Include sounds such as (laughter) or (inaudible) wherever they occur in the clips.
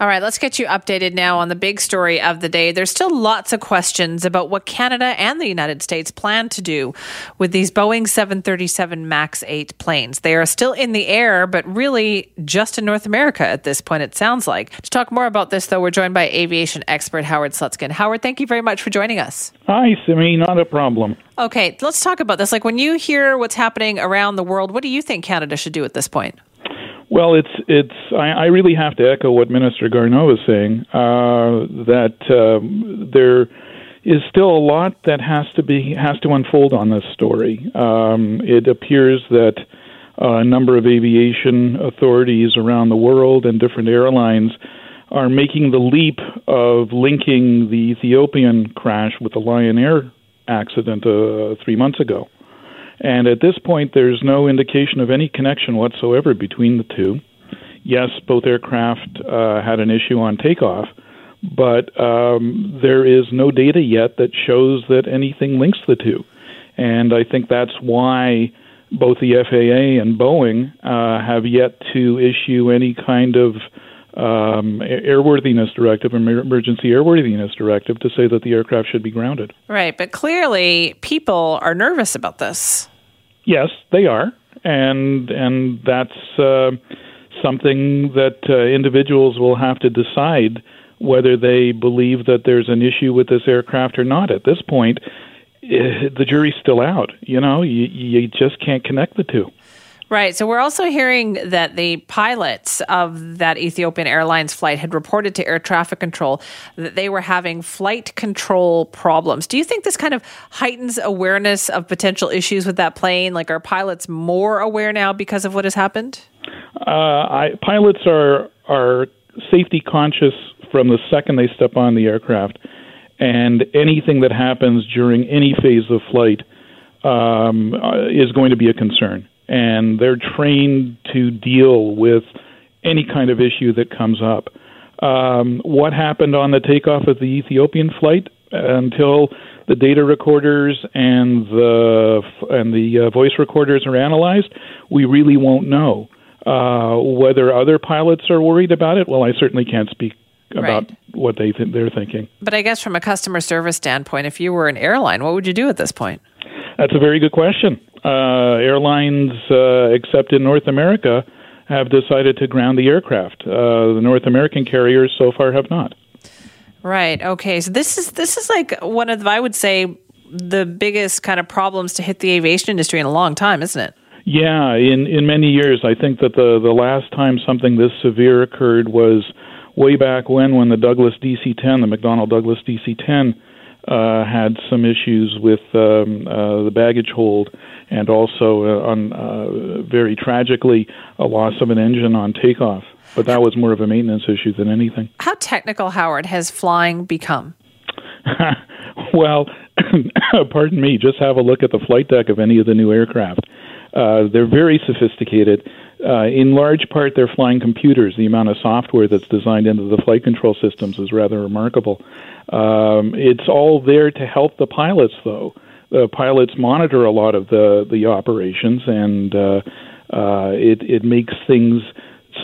All right, let's get you updated now on the big story of the day. There's still lots of questions about what Canada and the United States plan to do with these Boeing 737 MAX 8 planes. They are still in the air, but really just in North America at this point, it sounds like. To talk more about this, though, we're joined by aviation expert Howard Slutsken. Howard, thank you very much for joining us. Hi, Simi, not a problem. Okay, let's talk about this. Like when you hear what's happening around the world, what do you think Canada should do at this point? Well, it's it's. I, I really have to echo what Minister Garneau is saying. Uh, that um, there is still a lot that has to be has to unfold on this story. Um, it appears that a number of aviation authorities around the world and different airlines are making the leap of linking the Ethiopian crash with the Lion Air accident uh, three months ago. And at this point, there's no indication of any connection whatsoever between the two. Yes, both aircraft uh, had an issue on takeoff, but um, there is no data yet that shows that anything links the two. And I think that's why both the FAA and Boeing uh, have yet to issue any kind of um, airworthiness directive, emergency airworthiness directive, to say that the aircraft should be grounded. Right, but clearly people are nervous about this. Yes, they are, and and that's uh, something that uh, individuals will have to decide whether they believe that there's an issue with this aircraft or not. At this point, eh, the jury's still out. You know, you, you just can't connect the two. Right. So we're also hearing that the pilots of that Ethiopian Airlines flight had reported to air traffic control that they were having flight control problems. Do you think this kind of heightens awareness of potential issues with that plane? Like, are pilots more aware now because of what has happened? Uh, I, pilots are are safety conscious from the second they step on the aircraft, and anything that happens during any phase of flight um, uh, is going to be a concern and they're trained to deal with any kind of issue that comes up. Um, what happened on the takeoff of the Ethiopian flight until the data recorders and the and the uh, voice recorders are analyzed, we really won't know. Uh, whether other pilots are worried about it, well, I certainly can't speak about right. what they th- they're thinking. But I guess from a customer service standpoint, if you were an airline, what would you do at this point? That's a very good question uh, airlines, uh, except in North America, have decided to ground the aircraft. Uh, the North American carriers so far have not. Right. Okay. So this is this is like one of the, I would say the biggest kind of problems to hit the aviation industry in a long time, isn't it? Yeah, in in many years, I think that the the last time something this severe occurred was way back when, when the Douglas DC-10, the McDonnell Douglas DC-10, uh, had some issues with um, uh, the baggage hold and also uh, on uh, very tragically a loss of an engine on takeoff. But that was more of a maintenance issue than anything. How technical, Howard, has flying become? (laughs) well, (coughs) pardon me. Just have a look at the flight deck of any of the new aircraft. Uh, they're very sophisticated. Uh, in large part, they're flying computers. The amount of software that's designed into the flight control systems is rather remarkable. Um, it's all there to help the pilots, though the pilots monitor a lot of the the operations, and uh, uh, it it makes things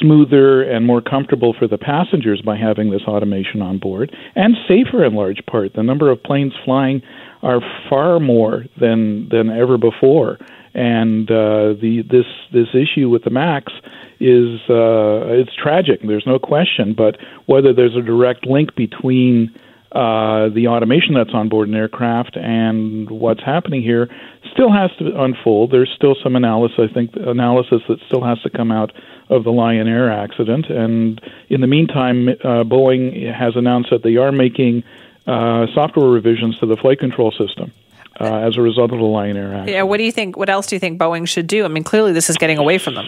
smoother and more comfortable for the passengers by having this automation on board, and safer in large part. The number of planes flying are far more than than ever before, and uh, the this this issue with the Max is uh, it's tragic. There's no question, but whether there's a direct link between uh, the automation that's on board an aircraft and what's happening here still has to unfold. There's still some analysis, I think, analysis that still has to come out of the Lion Air accident. And in the meantime, uh, Boeing has announced that they are making uh, software revisions to the flight control system. Uh, as a result of the Lion Air accident. Yeah, what do you think? What else do you think Boeing should do? I mean, clearly this is getting away from them.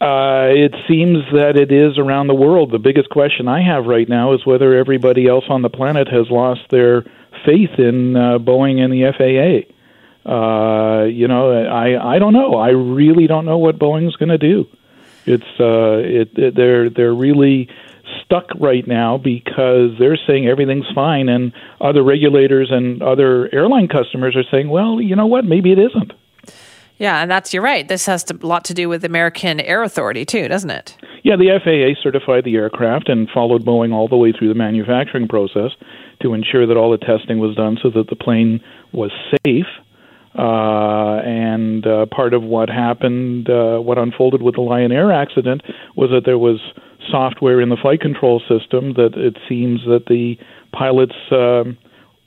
Uh, it seems that it is around the world. The biggest question I have right now is whether everybody else on the planet has lost their faith in uh, Boeing and the FAA. Uh, you know, I I don't know. I really don't know what Boeing's going to do. It's uh, it, it they're they're really stuck right now because they're saying everything's fine, and other regulators and other airline customers are saying, well, you know what, maybe it isn't. Yeah, and that's you're right. This has a lot to do with American Air Authority too, doesn't it? Yeah, the FAA certified the aircraft and followed Boeing all the way through the manufacturing process to ensure that all the testing was done so that the plane was safe. Uh, and uh, part of what happened, uh, what unfolded with the Lion Air accident, was that there was software in the flight control system that it seems that the pilots, um,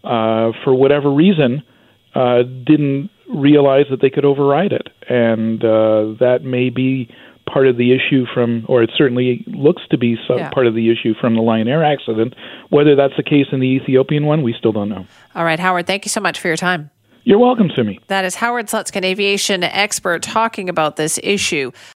uh, for whatever reason, uh, didn't realize that they could override it, and uh, that may be part of the issue from, or it certainly looks to be some yeah. part of the issue from the Lion Air accident. Whether that's the case in the Ethiopian one, we still don't know. All right, Howard, thank you so much for your time. You're welcome, Simi. That is Howard Slutsken, aviation expert, talking about this issue.